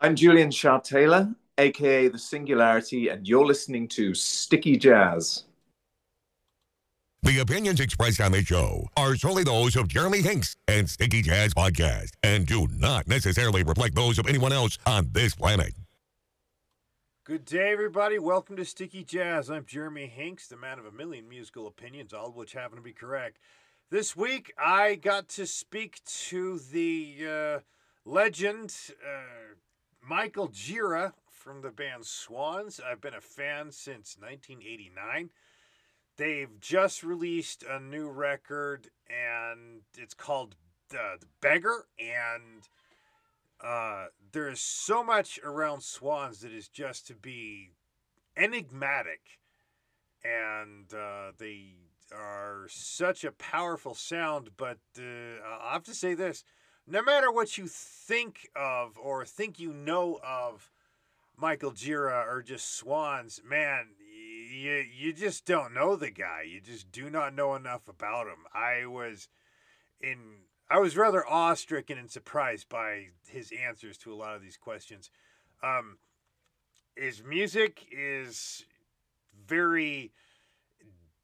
I'm Julian Shaw Taylor, aka The Singularity, and you're listening to Sticky Jazz. The opinions expressed on this show are solely those of Jeremy Hinks and Sticky Jazz Podcast and do not necessarily reflect those of anyone else on this planet. Good day, everybody. Welcome to Sticky Jazz. I'm Jeremy Hinks, the man of a million musical opinions, all of which happen to be correct. This week, I got to speak to the uh, legend, uh, Michael Gira from the band Swans. I've been a fan since 1989. They've just released a new record, and it's called uh, The Beggar. And uh, there is so much around Swans that is just to be enigmatic. And uh, they are such a powerful sound, but uh, I'll have to say this no matter what you think of or think you know of Michael Gira or just Swans, man, you you just don't know the guy. You just do not know enough about him. I was in I was rather awestricken and surprised by his answers to a lot of these questions. Um, his music is very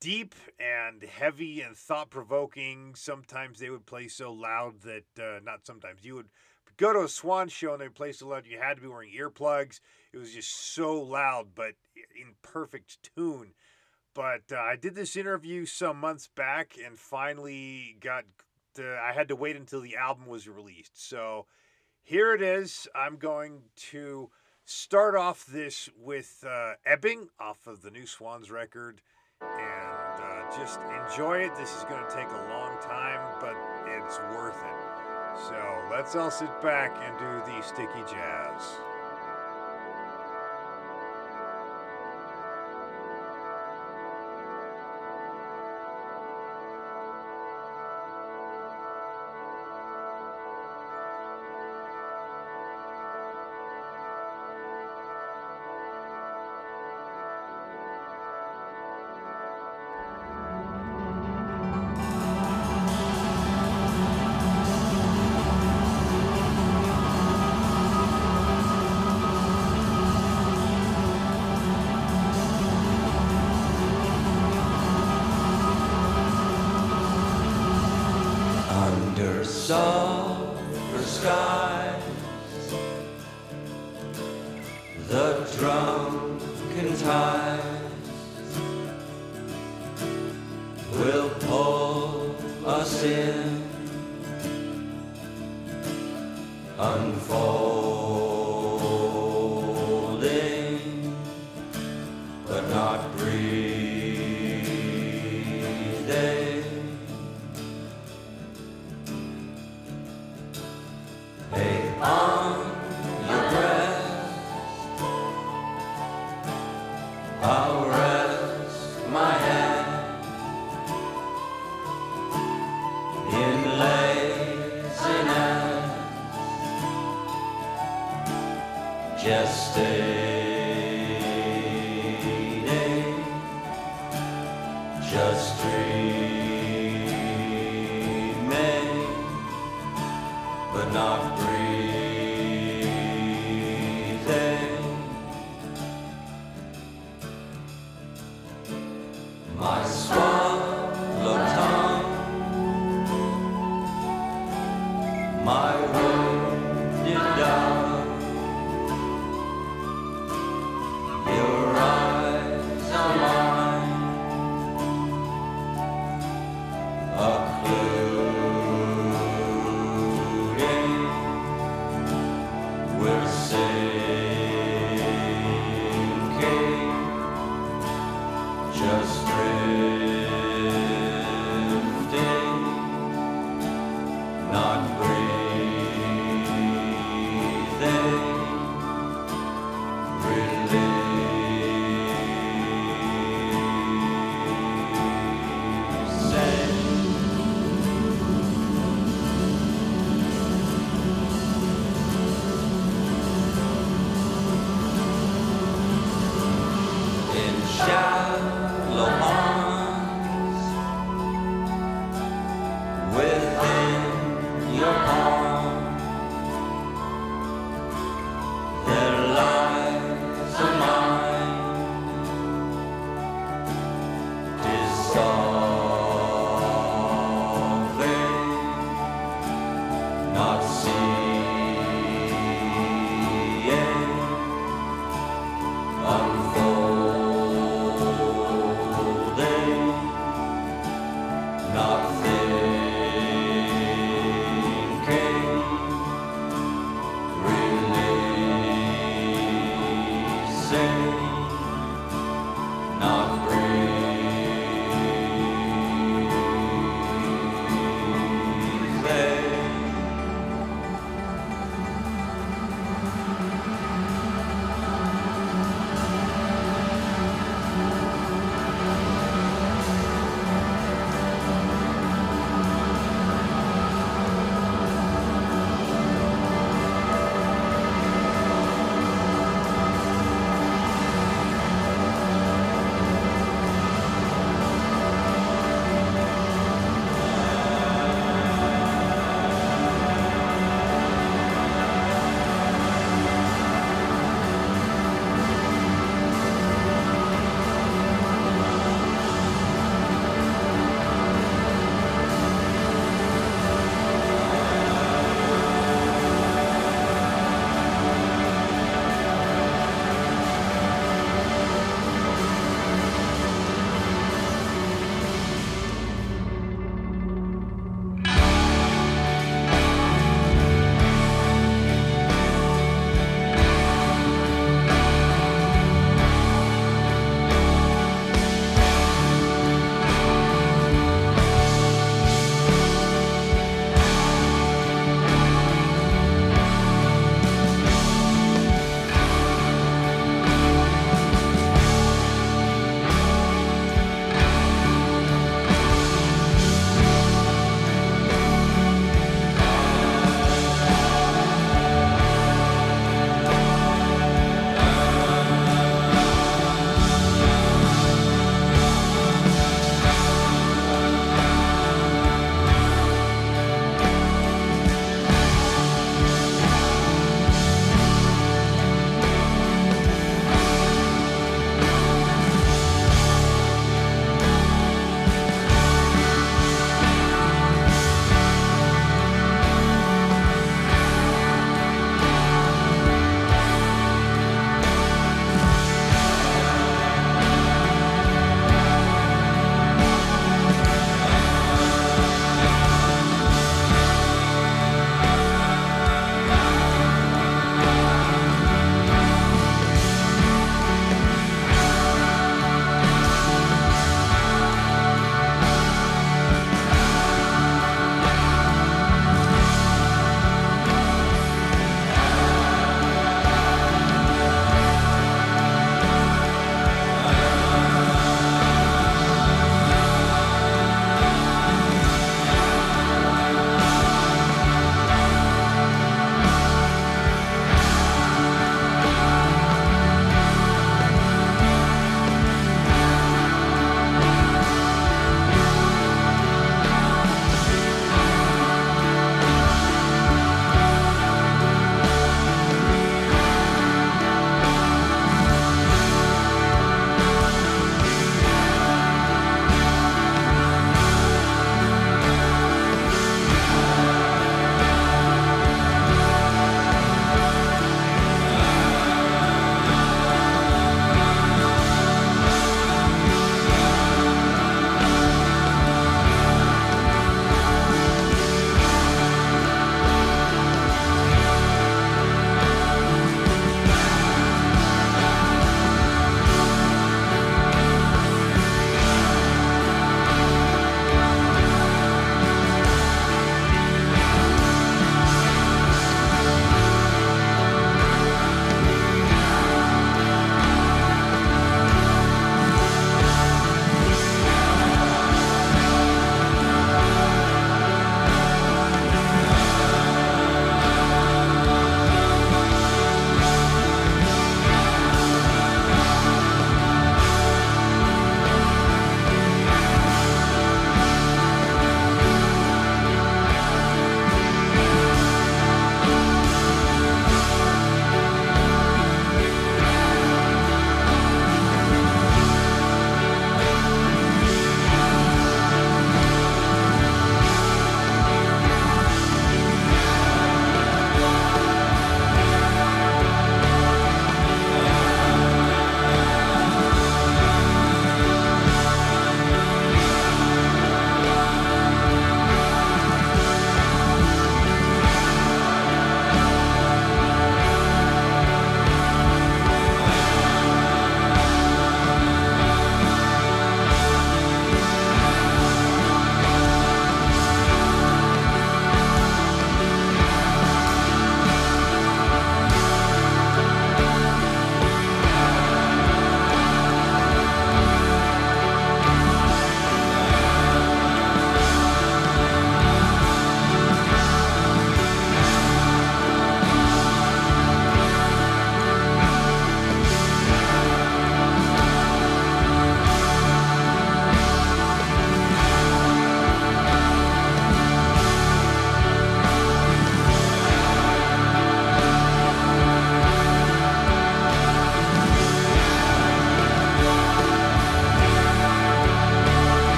deep and heavy and thought provoking. Sometimes they would play so loud that uh, not sometimes you would go to a Swan show and they play so loud you had to be wearing earplugs. It was just so loud, but in perfect tune. But uh, I did this interview some months back and finally got. To, I had to wait until the album was released. So here it is. I'm going to start off this with uh, Ebbing off of the new Swans record and uh, just enjoy it. This is going to take a long time, but it's worth it. So let's all sit back and do the sticky jazz. We're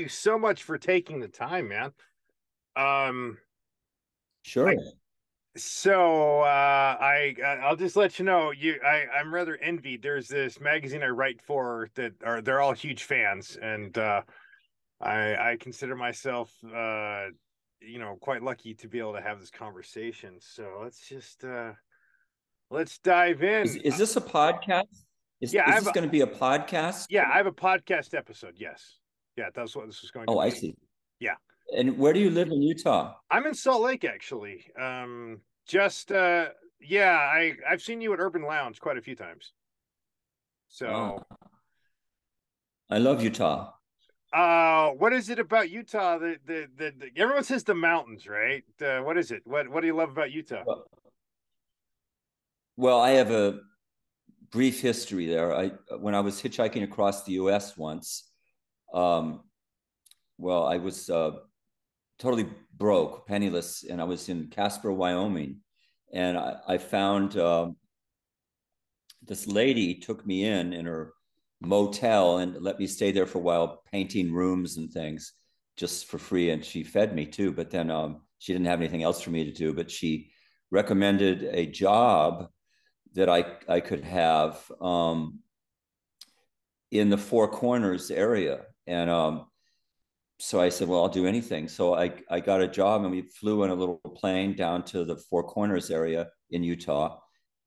you so much for taking the time, man. Um, Sure. so uh, I I'll just let you know you I I'm rather envied. There's this magazine I write for that are they're all huge fans, and uh, I I consider myself uh, you know quite lucky to be able to have this conversation. So let's just uh, let's dive in. Is, is this a podcast? Is, Yeah, is this going to be a podcast? yeah, I have a podcast episode. Yes, yeah, that's what this is going. to Oh, I see. Yeah. And where do you live in Utah? I'm in Salt Lake actually. Um, just uh, yeah, I I've seen you at Urban Lounge quite a few times. So. Oh. I love Utah. Uh, what is it about Utah that the, the, the everyone says the mountains, right? Uh, what is it? What what do you love about Utah? Well, I have a brief history there. I when I was hitchhiking across the U.S. once, um, well, I was uh, totally broke, penniless, and I was in Casper, Wyoming, and I, I found um, this lady took me in in her motel and let me stay there for a while, painting rooms and things just for free, and she fed me too. But then um, she didn't have anything else for me to do, but she recommended a job that I I could have um, in the Four Corners area, and um, so I said, well, I'll do anything. So I I got a job, and we flew in a little plane down to the Four Corners area in Utah,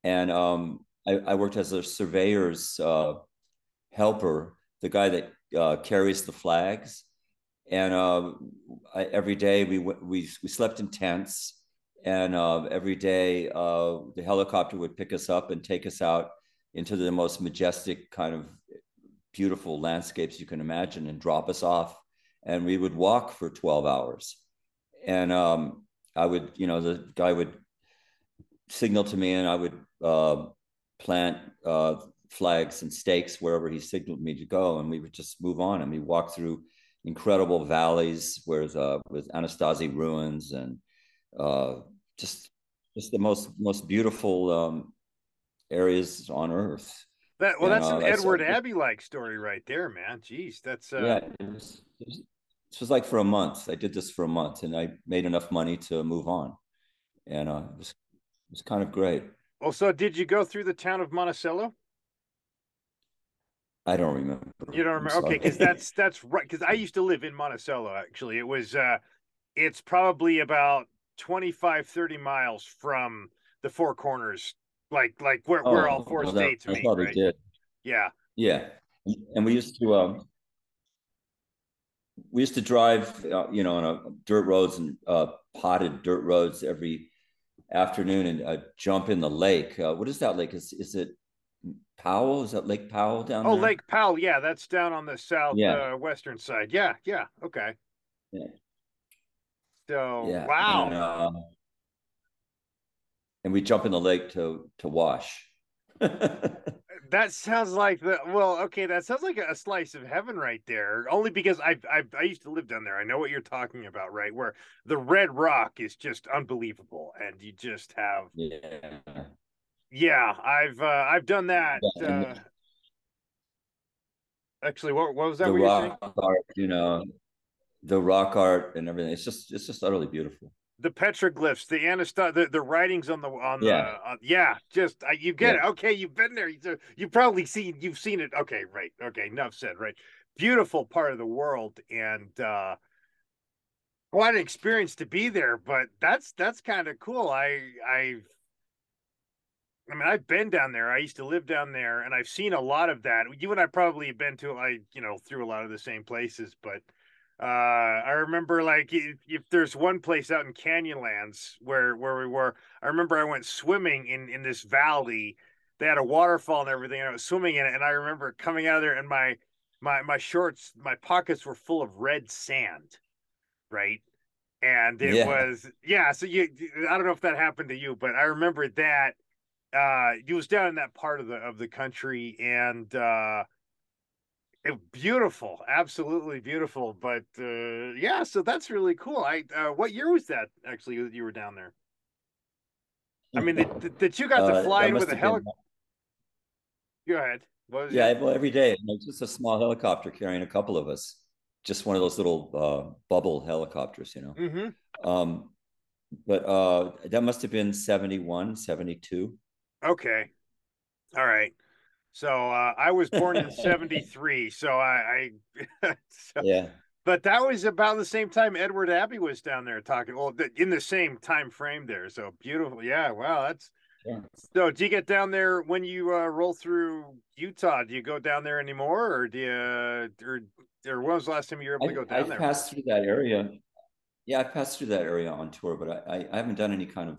and um, I, I worked as a surveyor's uh, helper, the guy that uh, carries the flags, and uh, I, every day we we we slept in tents. And uh, every day uh, the helicopter would pick us up and take us out into the most majestic kind of beautiful landscapes you can imagine and drop us off and we would walk for 12 hours and um, i would you know the guy would signal to me and i would uh, plant uh, flags and stakes wherever he signaled me to go and we would just move on and we walk through incredible valleys where uh, with Anasazi ruins and uh, just just the most most beautiful um, areas on earth. That well, that's no, an that's- Edward Abbey like story right there, man. Jeez, that's uh, yeah, it was, it was. This was like for a month. I did this for a month, and I made enough money to move on, and uh, it was it was kind of great. Well, so did you go through the town of Monticello? I don't remember. You don't remember? Okay, because that's that's right. Because I used to live in Monticello. Actually, it was uh, it's probably about 25, 30 miles from the Four Corners, like like we're all Oh, four well, that- states meet. probably Right? did. Yeah. Yeah, and we used to um, we used to drive, uh, you know, on a dirt roads and uh, potted dirt roads every afternoon and uh, jump in the lake. Uh, what is that lake? Is is it Powell? Is that Lake Powell down there? Oh, there? Lake Powell. Yeah, that's down on the south Yeah. uh, western side. Yeah, yeah. Okay. Yeah. So Yeah. wow. And, uh, and we jump in the lake to to wash. That sounds like the well, okay, that sounds like a slice of heaven right there. Only because I I I used to live down there. I know what you're talking about, right? Where the red rock is just unbelievable, and you just have yeah. yeah. I've uh, I've done that. Uh, actually, what what was that? the what you were saying? rock art, you know, the rock art and everything. It's just it's just utterly beautiful. The petroglyphs, the anastat, the, the writings on the on the Yeah. uh, yeah. Just uh, you get Yeah. it. Okay, you've been there. You you probably seen you've seen it. Okay, right. Okay, enough said. Right. Beautiful part of the world, and uh quite an experience to be there. But that's that's kind of cool. I I've I mean, I've been down there. I used to live down there, and I've seen a lot of that. You and I probably have been to, I you know, through a lot of the same places. But uh, I remember, like, if, if there's one place out in Canyonlands where where we were, I remember I went swimming in in this valley. They had a waterfall and everything, and I was swimming in it. And I remember coming out of there, and my my my shorts, my pockets were full of red sand, right? And it Yeah. was yeah. So you, I don't know if that happened to you, but I remember that uh it was down in that part of the of the country and uh beautiful absolutely beautiful but uh yeah so that's really cool i uh what year was that actually that you were down there i mean that, you got Uh, to that fly in with a helicopter go ahead what was Yeah, it? well, every day, you know, just a small helicopter carrying a couple of us. just one of those little uh, bubble helicopters, you know. Mm-hmm. Um, but uh, that must have been 71, 72. Okay. All right. So uh, I was born in '73, so I, I so, Yeah. but that was about the same time Edward Abbey was down there talking. Well, in the same time frame there. So beautiful. Yeah. Wow. That's Yeah. so. Do you get down there when you uh, roll through Utah? Do you go down there anymore, or do you, or or when was the last time you were able to go I, down I've there? passed through that area. Yeah, I passed through that area on tour, but I, I, I haven't done any kind of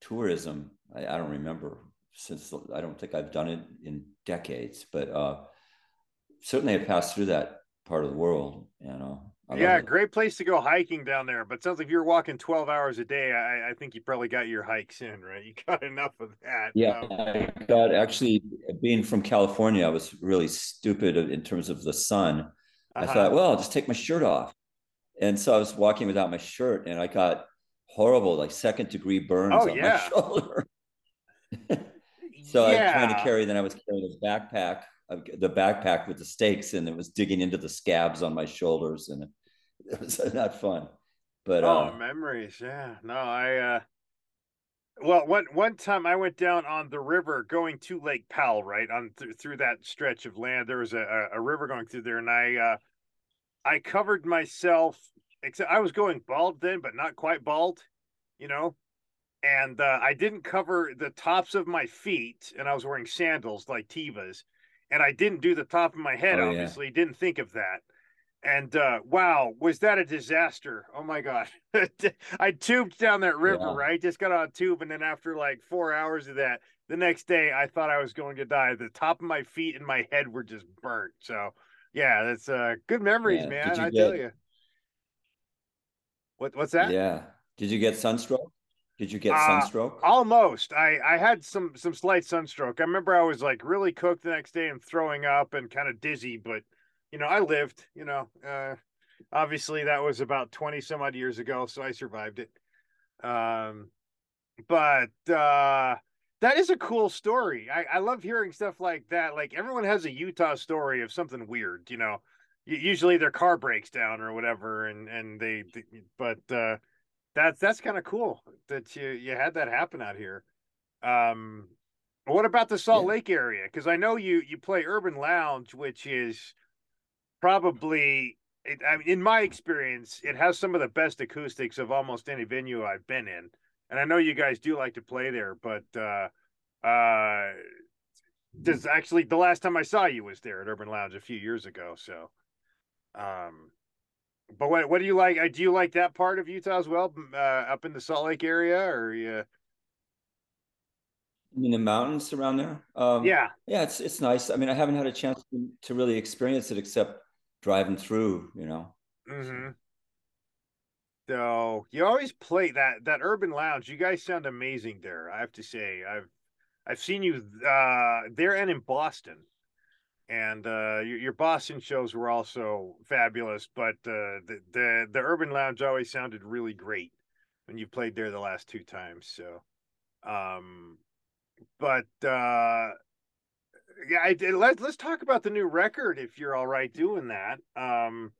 tourism. I, I don't remember since I don't think I've done it in decades, but uh, certainly I passed through that part of the world. You know, I yeah, great place to go hiking down there. But sounds like if you're walking 12 hours a day, I, I think you probably got your hikes in, right? You got enough of that. Yeah, Um, I got actually being from California, I was really stupid in terms of the sun. I uh-huh. thought, well, I'll just take my shirt off. And so I was walking without my shirt and I got horrible, like second degree burns Oh, on yeah. my shoulder. so I was trying to carry, then I was carrying a backpack, the backpack with the stakes, and it was digging into the scabs on my shoulders. And it was not fun. But Oh, uh, memories. Yeah. No, I uh well, one one time I went down on the river going to Lake Powell, right? On th- through that stretch of land. There was a, a, a river going through there and I uh I covered myself except I was going bald then, but not quite bald, you know. And uh, I didn't cover the tops of my feet, and I was wearing sandals like Tevas, and I didn't do the top of my head. Oh, yeah. obviously, didn't think of that. And uh, wow, was that a disaster? Oh my god! I tubed down that river, Yeah. right? Just got on a tube, and then after like four hours of that, the next day I thought I was going to die. The top of my feet and my head were just burnt. So yeah, that's uh, good memories, Yeah. man. I tell you. What what's that? yeah. Did you get sunstroke? Did you get Uh, sunstroke? Almost. I I had some some slight sunstroke. I remember I was like really cooked the next day and throwing up and kind of dizzy, but you know, I lived, you know. Uh obviously that was about 20 some odd years ago, so I survived it. Um but uh that is a cool story. I, I love hearing stuff like that. Like everyone has a Utah story of something weird, you know. Usually their car breaks down or whatever, and and they, they but uh that's that's kind of cool that you you had that happen out here. Um, what about the Salt Yeah. Lake area? Because I know you you play Urban Lounge, which is probably it, I mean, in my experience, it has some of the best acoustics of almost any venue I've been in. And I know you guys do like to play there, but uh, uh, does actually the last time I saw you was there at Urban Lounge a few years ago. So, um, but what what do you like? uh, Do you like that part of Utah as well, uh, up in the Salt Lake area, or you? in the mountains around there? Um, Yeah, Yeah, it's it's nice. I mean, I haven't had a chance to, to really experience it except driving through, you know. Mm-hmm. So you always play that that urban lounge. You guys sound amazing there. I have to say, I've I've seen you uh, there and in Boston, and uh, your, your Boston shows were also fabulous. But uh, the the the urban lounge always sounded really great when you played there the last two times. So, um, but uh, yeah, I, did- let's let's talk about the new record if you're all right doing that. Um,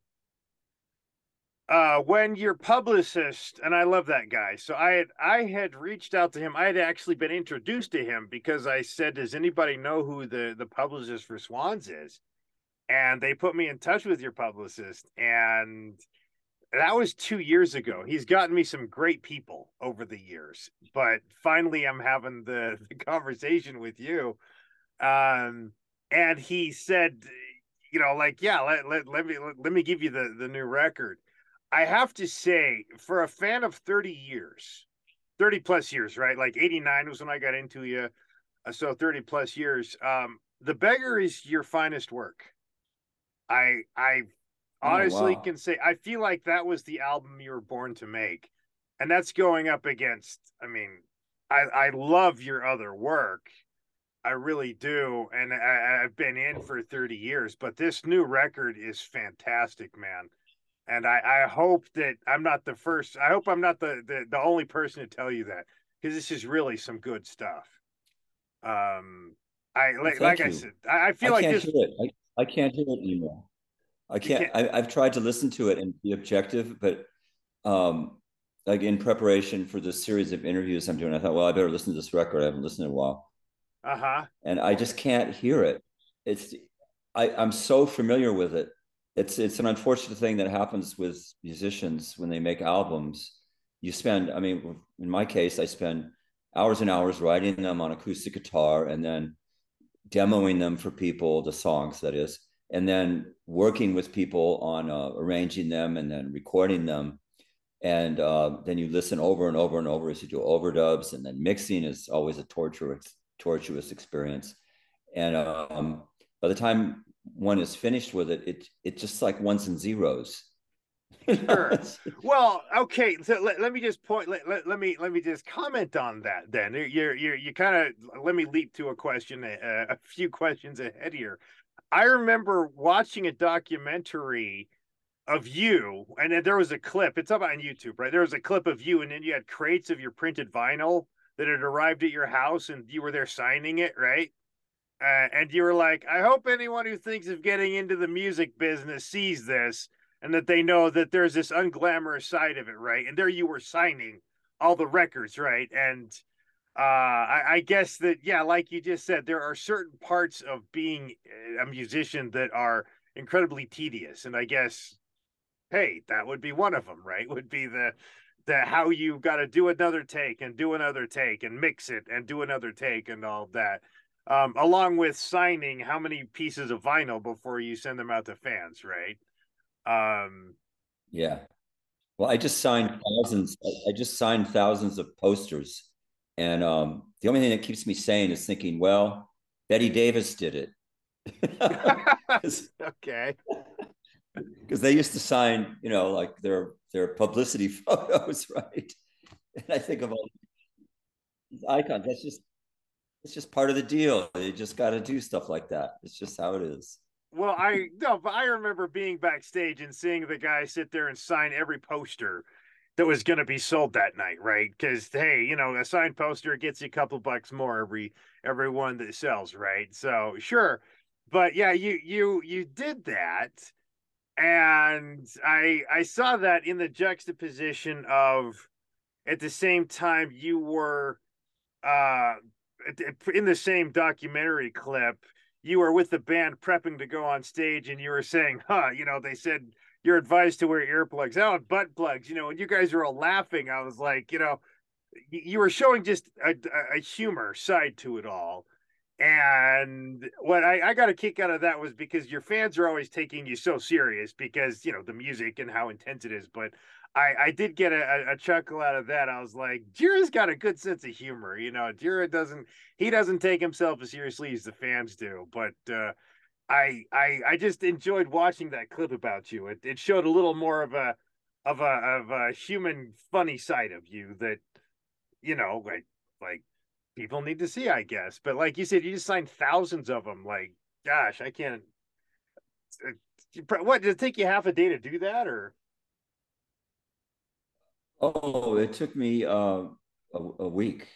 uh when your publicist and i love that guy so i had i had reached out to him i had actually been introduced to him because i said does anybody know who the the publicist for swans is? And they put me in touch with your publicist and that was two years ago. He's gotten me some great people over the years but finally i'm having the, the conversation with you. Um and he said you know like yeah let, let, let me let, let me give you the the new record I have to say, for a fan of 30 years, 30 plus years, right? Like 89 was when I got into you. uh, So 30 plus years. Um, the beggar is your finest work. I I Oh, honestly wow. can say I feel like that was the album you were born to make. And that's going up against, I mean, I, I love your other work. I really do. And I, I've been in for 30 years, but this new record is fantastic, man and I, I hope that I'm not the first. I hope I'm not the the, the only person to tell you that because this is really some good stuff. Um, I like like I said, I, I feel I like can't this. I, I can't hear it anymore. I can't, I, I've tried to listen to it and be objective, but um, like in preparation for this series of interviews I'm doing, I thought, well, I better listen to this record. I haven't listened in a while. Uh huh. And I just can't hear it. It's, I, I'm so familiar with it. It's, it's an unfortunate thing that happens with musicians when they make albums. You spend, I mean, in my case, I spend hours and hours writing them on acoustic guitar and then demoing them for people, the songs that is, and then working with people on uh, arranging them and then recording them. And uh, then you listen over and over and over as you do overdubs, and then mixing is always a torturous, tortuous experience. And um, by the time one is finished with it, it it just like ones and zeros. Sure. well, okay. So let, let me just point. Let, let, let me let me just comment on that. Then you're you're you kind of let me leap to a question, a, a few questions ahead here. I remember watching a documentary of you, and there was a clip. It's up on YouTube, right? There was a clip of you, and then you had crates of your printed vinyl that had arrived at your house, and you were there signing it, right? Uh, and you were like, "I hope anyone who thinks of getting into the music business sees this." and that they know that there's this unglamorous side of it, right? And there you were signing all the records, right? And uh, I, I, guess that yeah, like you just said, there are certain parts of being a musician that are incredibly tedious, and I guess, hey, that would be one of them, right? Would be the the how you got to do another take and do another take and mix it and do another take and all that. Um, along with signing how many pieces of vinyl before you send them out to fans, right? Um, yeah. Well, I just signed thousands. I just signed thousands of posters, and um, the only thing that keeps me sane is thinking, well, Bette Davis did it. okay. Because they used to sign, you know, like their their publicity photos, right? And I think of all these icons. That's just it's just part of the deal. You just got to do stuff like that. It's just how it is. Well, I no, but I remember being backstage and seeing the guy sit there and sign every poster that was going to be sold that night, right? Because hey, you know, a signed poster gets you a couple bucks more every every one that sells, right? So sure, but yeah, you you you did that, and I I saw that in the juxtaposition of at the same time you were uh in the same documentary clip you were with the band prepping to go on stage and you were saying, huh, you know, they said you're advised to wear earplugs. Oh, butt plugs, you know, and you guys were all laughing. I was like, you know, you were showing just a, a humor side to it all. And what I, I got a kick out of that was because your fans are always taking you so serious because, you know, the music and how intense it is. But I, I did get a, a, chuckle out of that. I was like, Gira's got a good sense of humor. You know, Gira doesn't he doesn't take himself as seriously as the fans do. But uh, I I I just enjoyed watching that clip about you. It it showed a little more of a of a of a human funny side of you that you know like like people need to see, I guess. But like you said, you just signed thousands of them. Like, gosh, I can't. Uh, what did it take you half a day to do that, or? Oh, it took me uh, a, a week.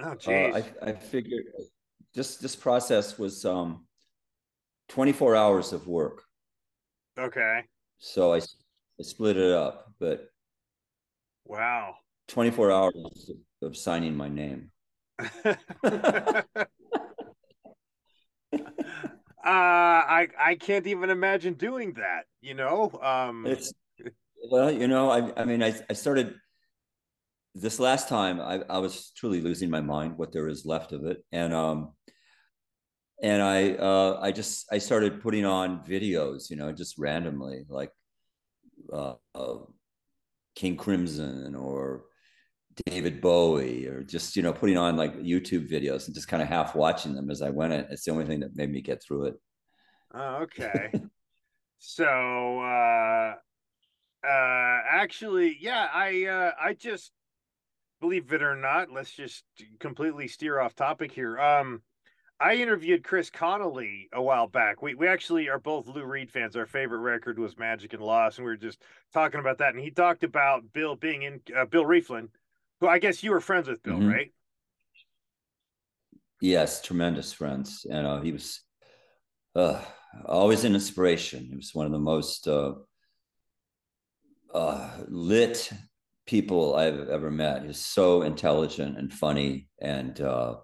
Oh, geez. Uh, I, I figured this this process was um, 24 hours of work. Okay. So I, I split it up, but wow, 24 hours of, of signing my name. uh, I I can't even imagine doing that. You know, um, it's well, you know, I, I mean, I, I started this last time. I, I was truly losing my mind. What there is left of it, and um, and I, uh, I just I started putting on videos, you know, just randomly, like uh, uh King Crimson or David Bowie, or just you know, putting on like YouTube videos and just kind of half watching them as I went. It. It's the only thing that made me get through it. Oh, okay. so uh uh, actually, yeah, I uh, I just believe it or not. Let's just completely steer off topic here. Um, I interviewed Chris Connelly a while back. We we actually are both Lou Reed fans. Our favorite record was Magic and Loss, and we were just talking about that. And he talked about Bill being in uh, Bill Rieflin, who I guess you were friends with Bill, mm-hmm. right? Yes, tremendous friends, and uh, he was. Uh, always an inspiration. He was one of the most uh, uh, lit people I've ever met. He's so intelligent and funny and uh,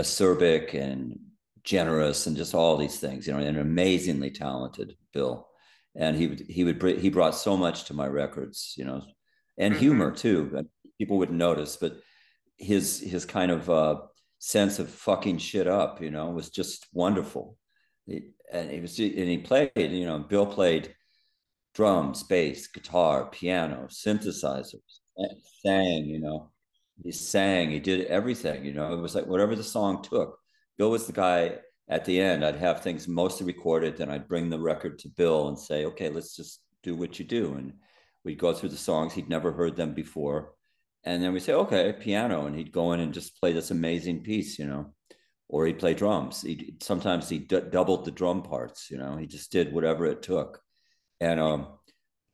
acerbic and generous and just all these things. You know, and amazingly talented Bill. And he would he would br- he brought so much to my records. You know, and Mhm. humor too. People wouldn't notice, but his his kind of uh, sense of fucking shit up, you know, was just wonderful. And he was and he played, you know, Bill played drums, bass, guitar, piano, synthesizers, eh, sang, you know, he sang, he did everything, you know, it was like whatever the song took. Bill was the guy at the end. I'd have things mostly recorded, then I'd bring the record to Bill and say, okay, let's just do what you do. And we'd go through the songs, he'd never heard them before. And then we say, okay, piano, and he'd go in and just play this amazing piece, you know, or he'd play drums. He sometimes he d- doubled the drum parts, you know. He just did whatever it took, and um,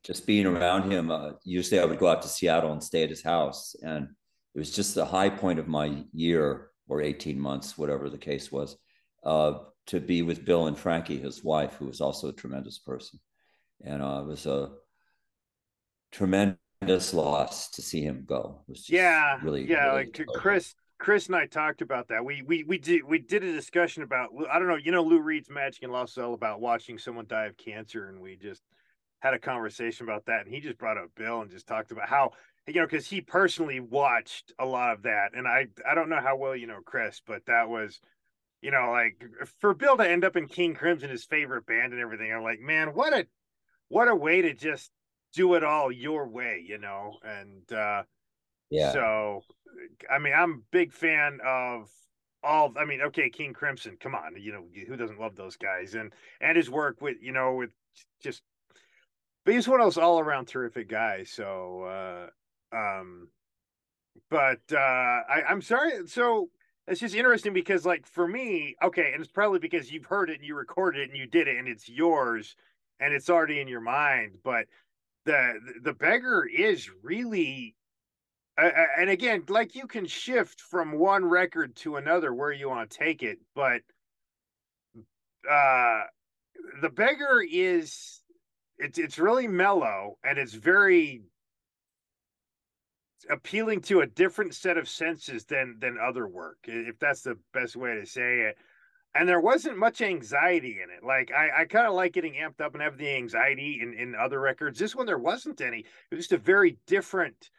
just being around him. Uh, usually, I would go out to Seattle and stay at his house, and it was just the high point of my year or eighteen months, whatever the case was, uh, to be with Bill and Frankie, his wife, who was also a tremendous person, and uh, it was a tremendous loss to see him go. It was just yeah really, yeah really like chris chris and i talked about that we we we did we did a discussion about i don't know you know lou reed's magic and lost soul about watching someone die of cancer and we just had a conversation about that and he just brought up bill and just talked about how you know because he personally watched a lot of that and i i don't know how well you know chris but that was you know like for bill to end up in king crimson his favorite band and everything i'm like man what a what a way to just do it all your way you know and uh yeah. so, I mean, I'm a big fan of all. I mean, okay, King Crimson. Come on, you know who doesn't love those guys and and his work with you know with just. But he's one of those all around terrific guys. So, uh, um, but uh, I, I'm sorry. So it's just interesting because, like, for me, okay, and it's probably because you've heard it and you recorded it and you did it and it's yours and it's already in your mind. But the the beggar is really uh, and again, like you can shift from one record to another where you want to take it, but uh the beggar is it's it's really mellow and it's very appealing to a different set of senses than than other work if that's the best way to say it. And there wasn't much anxiety in it like i i kind of like getting amped up and have the anxiety in in other records. This one there wasn't any. It was just a very different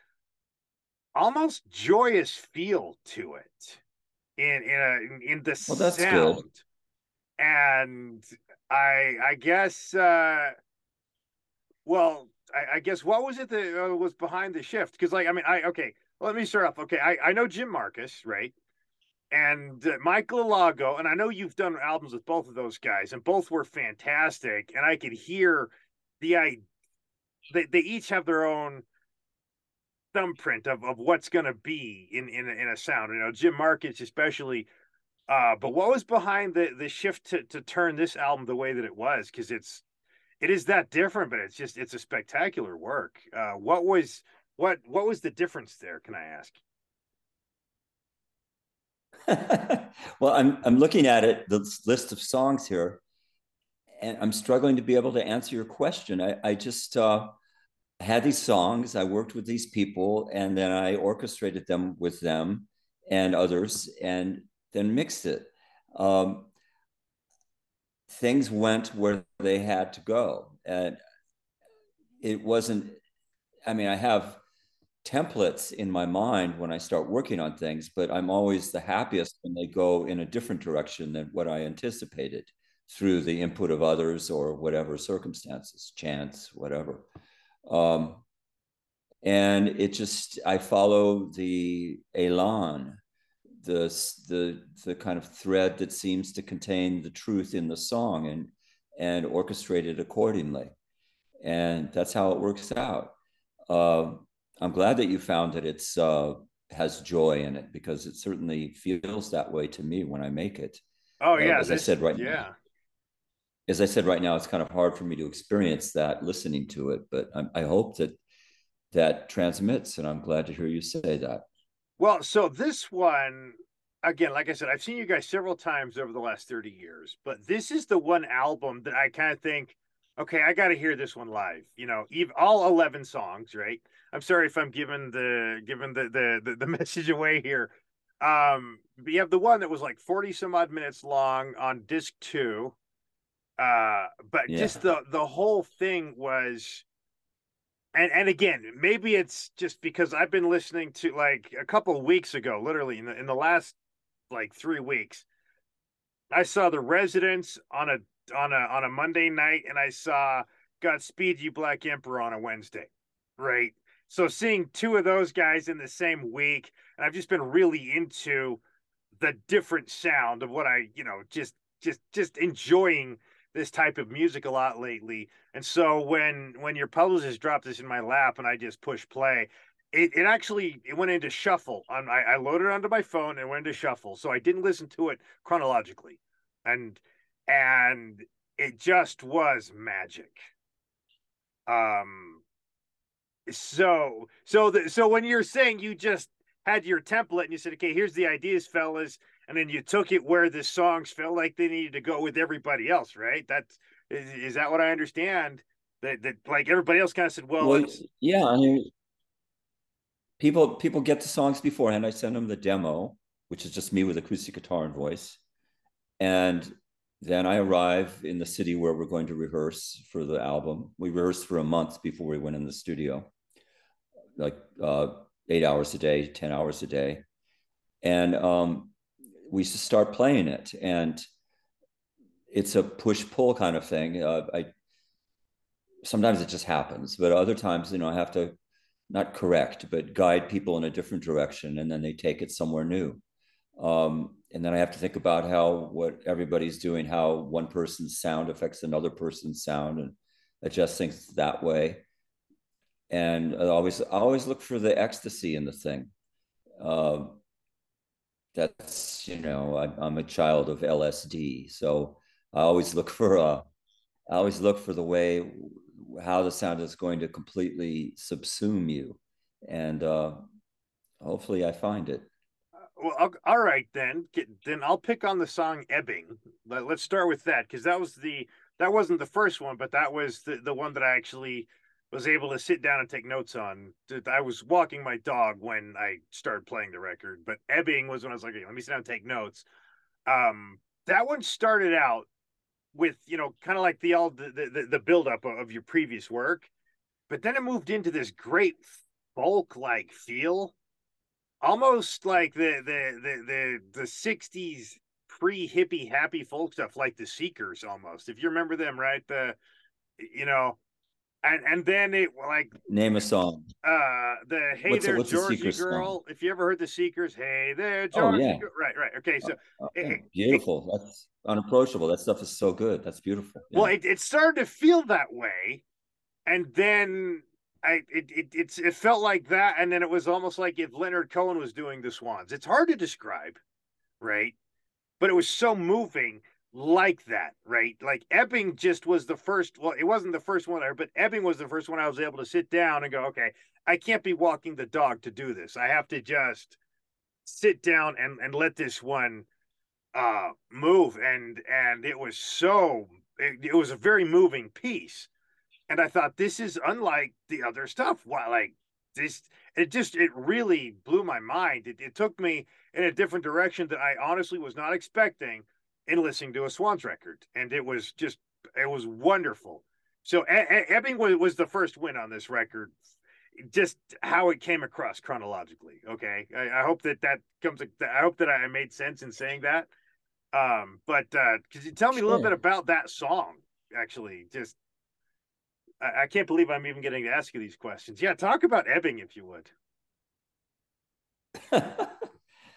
almost joyous feel to it in in a in the Well, sound. And i i guess uh well i, I guess what was it that uh, was behind the shift because like i mean i okay let me start off okay i i know jim marcus right and uh, michael Alago, and i know you've done albums with both of those guys and both were fantastic and i could hear the i they, they each have their own thumbprint of, of what's going to be in, in in a sound. You know, Jim Marcus especially. Uh, but what was behind the the shift to to turn this album the way that it was? Because it's it is that different, but it's just it's a spectacular work. Uh, what was what what was the difference there? Can I ask? well, I'm I'm looking at it, the list of songs here, and I'm struggling to be able to answer your question. I, I just uh, had these songs, I worked with these people, and then I orchestrated them with them and others, and then mixed it. Um, things went where they had to go, and it wasn't. I mean, I have templates in my mind when I start working on things, but I'm always the happiest when they go in a different direction than what I anticipated through the input of others or whatever circumstances, chance, whatever. Um, and it just, I follow the elan, the, the, the kind of thread that seems to contain the truth in the song and, and orchestrate it accordingly. And that's how it works out. Uh, I'm glad that you found that it's uh, has joy in it because it certainly feels that way to me when I make it. Oh Uh, yeah, as I said right yeah. now. As I said right now, it's kind of hard for me to experience that listening to it, but I, I hope that that transmits, and I'm glad to hear you say that. Well, so this one, again, like I said, I've seen you guys several times over the last 30 years, but this is the one album that I kind of think, okay, I got to hear this one live. You know, even all 11 songs, right? I'm sorry if I'm giving the giving the the the, the message away here. Um, but you have the one that was like 40 some odd minutes long on disc two. Uh, but Yeah. just the the whole thing was and and again, maybe it's just because I've been listening to like a couple weeks ago, literally in the in the last like three weeks, I saw the residents on a on a on a Monday night, and I saw Godspeed You Black Emperor on a Wednesday, right? So seeing two of those guys in the same week, and I've just been really into the different sound of what I, you know, just just just enjoying this type of music a lot lately. And so when when your publicist dropped this in my lap and I just push play, it, it actually it went into shuffle. On I, I loaded it onto my phone and went into shuffle. So I didn't listen to it chronologically. And and it just was magic. Um so so the, so when you're saying you just had your template and you said, okay, here's the ideas, fellas, and then you took it where the songs felt like they needed to go with everybody else, right? That's is, is that what I understand? That that like everybody else kind of said, well, Well, yeah, I mean, people people get the songs beforehand. I send them the demo, which is just me with acoustic guitar and voice, and then I arrive in the city where we're going to rehearse for the album. We rehearsed for a month before we went in the studio, like uh, eight hours a day, ten hours a day, and um, we start playing it, and it's a push pull kind of thing. Uh, I sometimes it just happens, but other times, you know, I have to not correct, but guide people in a different direction, and then they take it somewhere new. Um, and then I have to think about how what everybody's doing, how one person's sound affects another person's sound, and adjust things that way. And I always, I always look for the ecstasy in the thing. Uh, that's you know, I, I'm a child of LSD, so I always look for a, I always look for the way how the sound is going to completely subsume you, and uh, hopefully I find it. well, I'll- all right then. Then I'll pick on the song "Ebbing." Let, let's start with that because that was the that wasn't the first one, but that was the the one that I actually was able to sit down and take notes on. I was walking my dog when I started playing the record, but "Ebbing" was when I was like, let me sit down and take notes. Um, that one started out with you know kind of like the all the the, the build up of your previous work, but then it moved into this great folk like feel almost like the the the the, the 60s pre-hippie happy folk stuff like the seekers almost if you remember them right the you know and and then it like Name a song. uh the hey What's the- there what's Georgy Seekers song? girl if you ever heard the seekers hey there Oh, yeah. Right right okay so Uh, it- yeah, it- beautiful. That's unapproachable. That stuff is so good. That's beautiful. well it, it started to feel that way and then I it, it it's it felt like that and then it was almost like if Leonard Cohen was doing the Swans. It's hard to describe, right? But it was so moving like that, right? Like Ebbing just was the first well, it wasn't the first one but Ebbing was the first one I was able to sit down and go, okay, I can't be walking the dog to do this. I have to just sit down and and let this one uh move and and it was so it, it was a very moving piece and I thought this is unlike the other stuff. Why, like this? It just it really blew my mind. It, it took me in a different direction that I honestly was not expecting in listening to a Swans record, and it was just it was wonderful. So Ebbing was, the first win on this record. Just how it came across chronologically. Okay, I, I hope that that comes. I hope that I made sense in saying that. Um, but uh, could you tell me a little bit about that song? Actually, just I, I can't believe I'm even getting to ask you these questions. Yeah, talk about Ebbing if you would.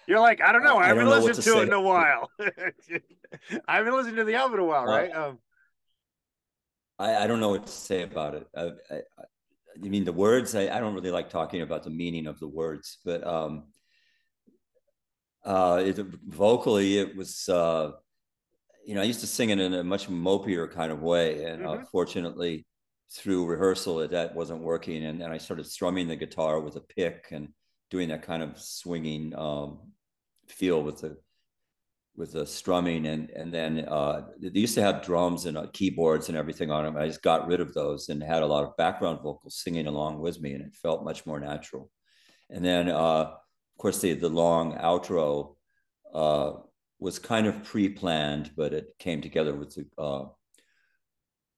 You're like, I don't know. I I haven't don't know what listened to to, it in a while. I haven't listened to the album in a while, Uh, right? Um, I, I don't know what to say about it. I, I, I you mean the words? I, I don't really like talking about the meaning of the words, but um, uh, it, vocally, it was. Uh, you know, I used to sing it in a much mopier kind of way, and Mhm. unfortunately, through rehearsal, that wasn't working, and then I started strumming the guitar with a pick and doing that kind of swinging um, feel with the with the strumming and and then uh, they used to have drums and uh, keyboards and everything on them. I just got rid of those and had a lot of background vocals singing along with me, and it felt much more natural. And then, uh, of course, the the long outro uh, was kind of pre-planned, but it came together with the uh,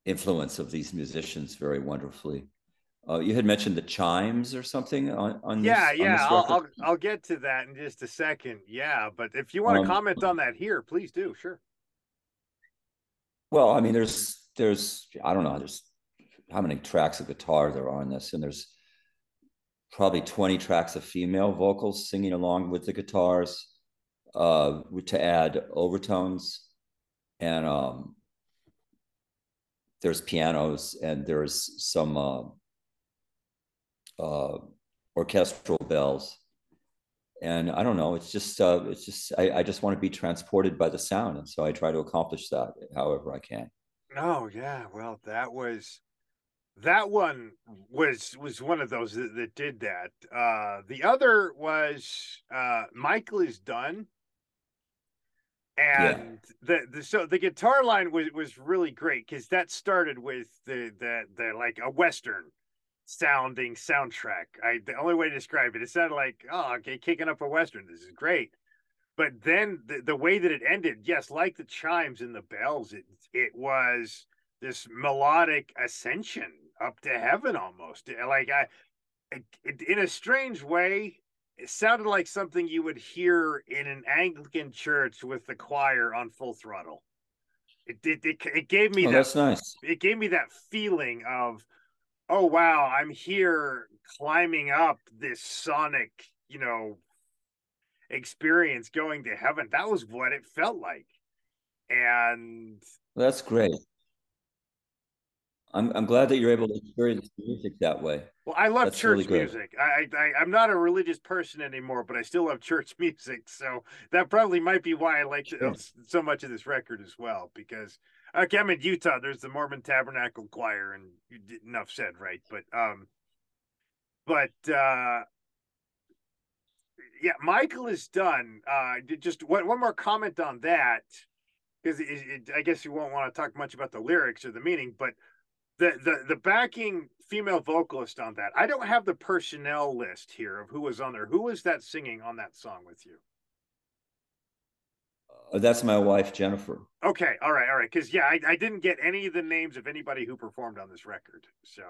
influence of these musicians very wonderfully. Uh, you had mentioned the chimes or something on, on yeah, this, yeah. on I'll, I'll? I'll get to that in just a second. Yeah, but if you want to Um, comment on that here, please do. Sure. Well, I mean, there's there's I don't know, there's how many tracks of guitar there are on this, and there's probably 20 tracks of female vocals singing along with the guitars uh to add overtones and um there's pianos and there's some uh, uh orchestral bells and i don't know it's just uh it's just I, I just want to be transported by the sound and so i try to accomplish that however i can Oh yeah, well that was that one was was one of those that, that did that. Uh the other was uh Michael is done. And the, the so the guitar line was was really great because that started with the the the like a western sounding soundtrack. I the only way to describe it, it sounded like oh okay, kicking up a western. This is great. But then the, the way that it ended, yes, like the chimes and the bells, it it was this melodic ascension up to heaven almost. Eh, like I, it, it, in a strange way, it sounded like something you would hear in an Anglican church with the choir on full throttle. It it it, it gave me oh, that that's nice it gave me that feeling of oh wow i'm here climbing up this sonic you know experience going to heaven. That was what it felt like. And that's great. I'm, I'm glad that you're able to experience music that way. Well i love That's church really music. I, I i'm not a religious person anymore but i still love church music. So that probably might be why i like Sure. so much of this record as well because okay i'm in utah. There's the mormon tabernacle choir and you did- enough said right? But um but uh yeah michael is done. Uh just one, one more comment on that because i guess you won't want to talk much about the lyrics or the meaning but the, the the backing female vocalist on that i don't have the personnel list here of who was on there. Who was that singing on that song with you that's my wife jennifer. Okay. All right. All right. Because yeah I, I didn't get any of the names of anybody who performed on this record. So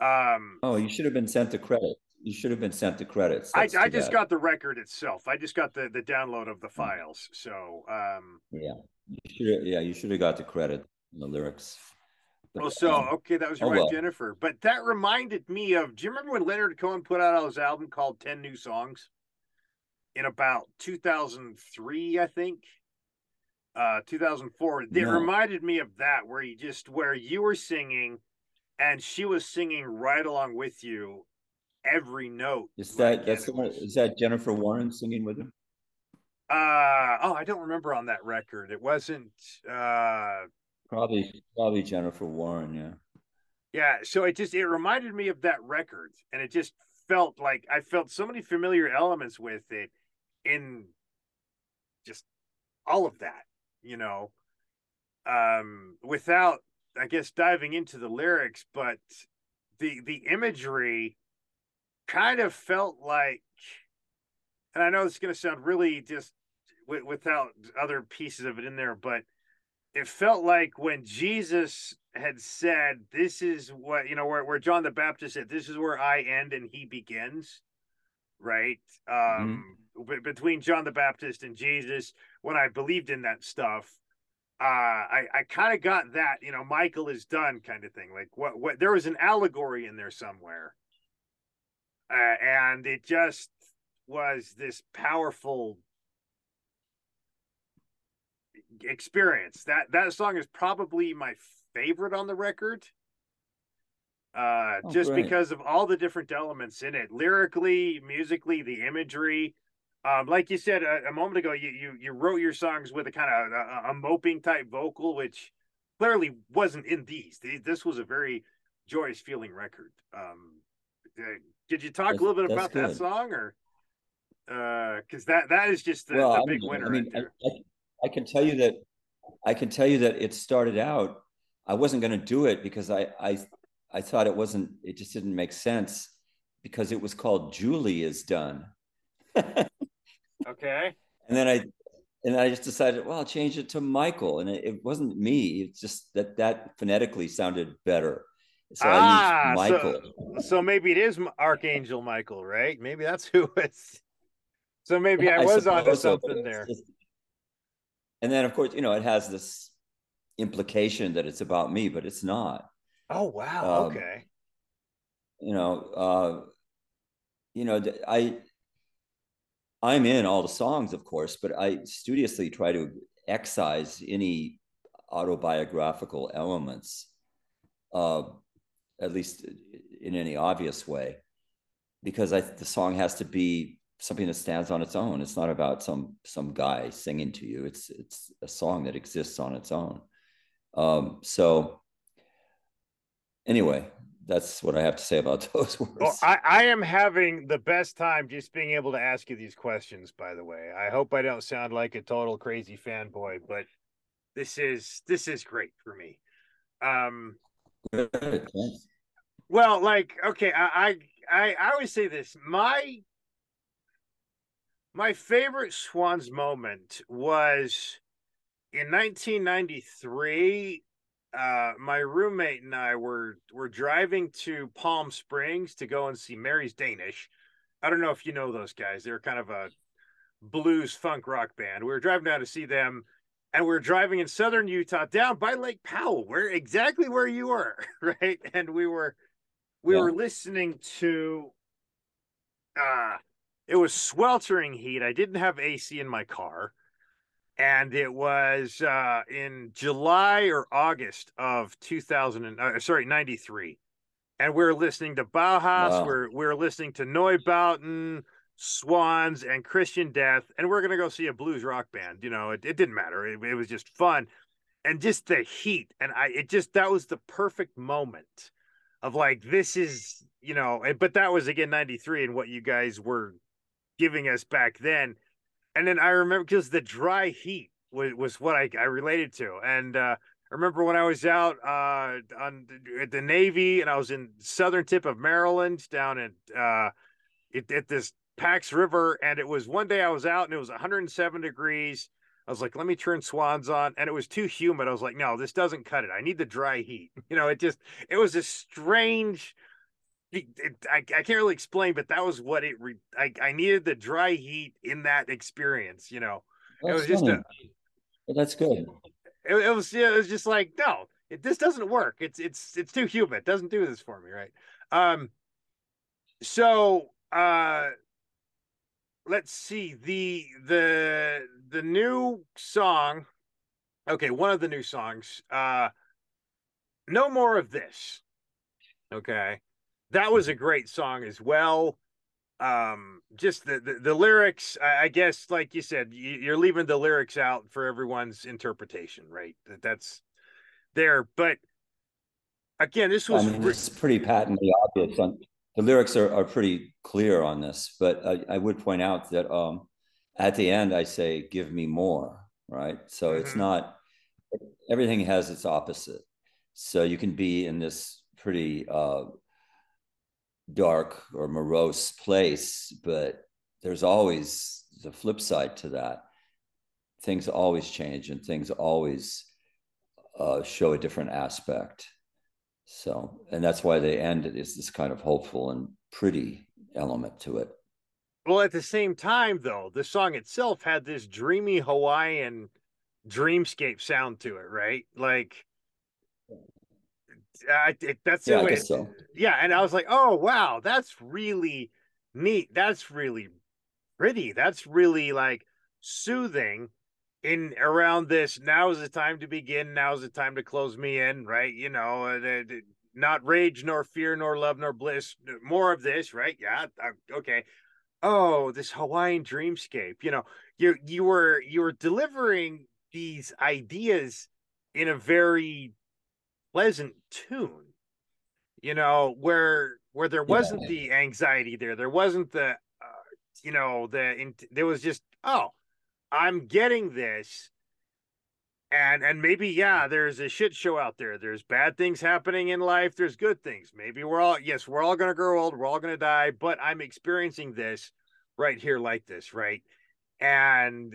um oh you should have been sent the credit. You should have been sent the credits. I, That's I just bad. got the record itself. I just got the the download of the files. So um yeah. You should yeah you should have got the credit the lyrics. But, Well, so um, okay, that was your oh, wife well. Jennifer. But that reminded me of. Do you remember when Leonard Cohen put out his album called Ten New Songs in about 2003, I think, uh, 2004? It No. reminded me of that, where you just where you were singing, and she was singing right along with you, every note. is that that's the one is that jennifer Warnes singing with him Uh oh, I don't remember on that record. It wasn't. uh probably probably jennifer Warnes yeah Yeah, so it just it reminded me of that record, and it just felt like I felt so many familiar elements with it in just all of that, you know. Um without I guess diving into the lyrics, but the the imagery kind of felt like and I know it's going to sound really just w- without other pieces of it in there, but it felt like when Jesus had said, This is what, you know, where, where John the Baptist said, This is where I end and he begins, right? Um, be- between John the Baptist and Jesus, when I believed in that stuff, uh, I, I kind of got that, you know, Michael is done kind of thing. Like, what, what, there was an allegory in there somewhere. Uh, and it just was this powerful experience. That that song is probably my favorite on the record. Uh Oh, just great. because of all the different elements in it. Lyrically, musically, the imagery. Um like you said a, a moment ago you, you you wrote your songs with a kind of a, a moping type vocal which clearly wasn't in these. This was a very joyous feeling record. Um uh, did you talk That's- a little bit about that song or Because that that is just the, well, the I big mean, winner I mean, right. I, I, I can tell you that I can tell you that it started out. I wasn't going to do it because I I I thought it wasn't. It just didn't make sense because it was called Julie is done. and then I and I just decided, well, I'll change it to Michael, and it, it wasn't me. It's just that that phonetically sounded better. So Ah, I so- used Michael. So maybe it is Archangel Michael, right? Maybe that's who it's. So maybe Yeah, I was onto suppose so, something there. just- and then, of course, you know, it has this implication that it's about me, but it's not. Oh wow. um, okay. You know, uh, you know, I I'm in all the songs, of course, but I studiously try to excise any autobiographical elements, uh, at least in any obvious way, because I the song has to be something that stands on its own. It's not about some some guy singing to you. It's it's a song that exists on its own. Um, so anyway, that's what I have to say about those words. Well, I, I am having the best time just being able to ask you these questions, by the way. I hope I don't sound like a total crazy fanboy, but this is this is great for me. Um Good, well, like, okay, I I I, I always say this. My my favorite Swans moment was in 1993 uh my roommate and I were were driving to Palm Springs to go and see Mary's Danish. I don't know if you know those guys. They're kind of a blues funk rock band. We were driving down to see them and we are driving in southern Utah down by Lake Powell, where exactly where you were, right? And we were we Yeah. were listening to uh it was sweltering heat. I didn't have AC in my car and it was uh, in July or August of 2000 and uh, sorry 93 and we are listening to Bauhaus Wow. we're we are listening to Neubauten Swans and Christian Death and we're going to go see a blues rock band you know it, it didn't matter it, it was just fun and just the heat and I it just that was the perfect moment of like this is you know but that was again 93 and what you guys were giving us back then and then I remember because the dry heat was, was what I, I related to. And uh, I remember when I was out uh, on at the Navy and I was in southern tip of Maryland down at uh, at this Pax River, and it was one day I was out and it was 107 degrees. I was like, let me turn swans on, and it was too humid. I was like, no, this doesn't cut it. I need the dry heat. You know, it just it was a strange. It, it, I, I can't really explain, but that was what it. Re, I I needed the dry heat in that experience. You know, it was just a. Well, that's good. it, it was yeah, it was just like no, it, this doesn't work. It's it's it's too humid. It doesn't do this for me, right? Um, so uh, let's see the the the new song. Okay, one of the new songs. Uh, no more of this. Okay, that was a great song as well. Um, just the the, the lyrics. I, I guess, like you said, you, you're leaving the lyrics out for everyone's interpretation, right? That that's there, but again, this was I mean, it's pretty patently obvious. On, the lyrics are, are pretty clear on this, but I, I would point out that um, at the end I say, "Give me more." Right, so it's Mhm. not everything has its opposite. So you can be in this pretty uh, dark or morose place, but there's always the flip side to that. Things always change, and things always uh, show a different aspect. So, and that's why they end it is this kind of hopeful and pretty element to it. Well, at the same time, though, the song itself had this dreamy Hawaiian dreamscape sound to it, right? Like, I, it, that's the Yeah, I way. so. Yeah, and I was like, oh wow, that's really neat. That's really pretty. That's really like soothing. In around this, now is the time to begin. Now is the time to close me in, right? You know, uh, the- the- not rage, nor fear, nor love, nor bliss. More of this, right? Yeah, uh, okay oh this hawaiian dreamscape you know you you were you were delivering these ideas in a very pleasant tune you know where where there wasn't Yeah. the anxiety there there wasn't the uh, you know the in, there was just oh i'm getting this. And and maybe yeah there's a shit show out there. There's bad things happening in life. There's good things. Maybe we're all yes we're all going to grow old. We're all going to die but i'm experiencing this right here like this right? And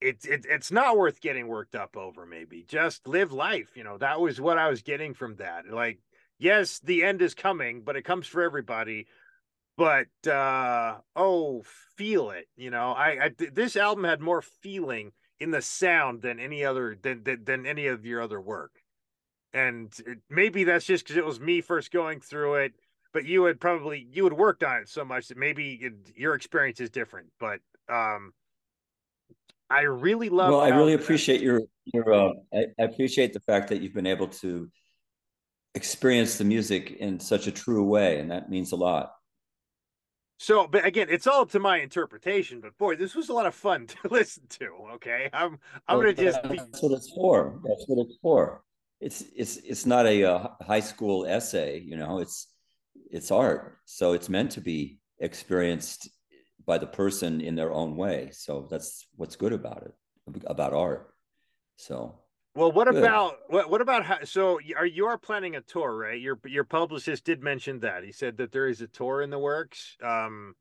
it's it, it's not worth getting worked up over maybe. Just live life you know that was what i was getting from that. Like yes the end is coming but it comes for everybody but uh oh feel it you know? I, I this album had more feeling in the sound than any other than than, than any of your other work. And it, maybe that's just because it was me first going through it but you had probably you had worked on it so much that maybe it, your experience is different but um i really love well i really appreciate your your uh, I, I appreciate the fact that you've been able to experience the music in such a true way and that means a lot. So, but again, it's all to my interpretation. But boy, this was a lot of fun to listen to. Okay, I'm I'm Well, gonna just be, that's what it's for. That's what it's for. It's it's it's not a, uh high school essay you know? It's it's art. So it's meant to be experienced by the person in their own way so that's what's good about it about art so well. What Good. about what what about how? So are you are planning a tour, right? Your your publicist did mention that. He said that there is a tour in the works. Um,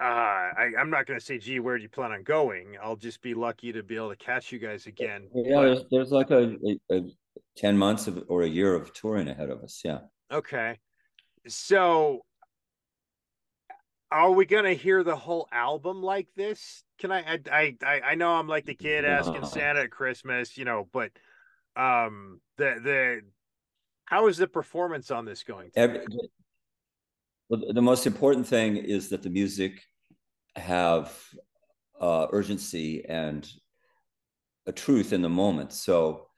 uh, I I'm not gonna say, gee, where do you plan on going? I'll just be lucky to be able to catch you guys again. yeah But- there's, there's like a, a, a 10 months of or a year of touring ahead of us yeah Okay. So are we gonna hear the whole album like this? Can I I I I- know I'm like the kid asking. Santa at Christmas, you know, but um the the how is the performance on this going Every, well, the most important thing is that the music have uh, urgency and a truth in the moment. So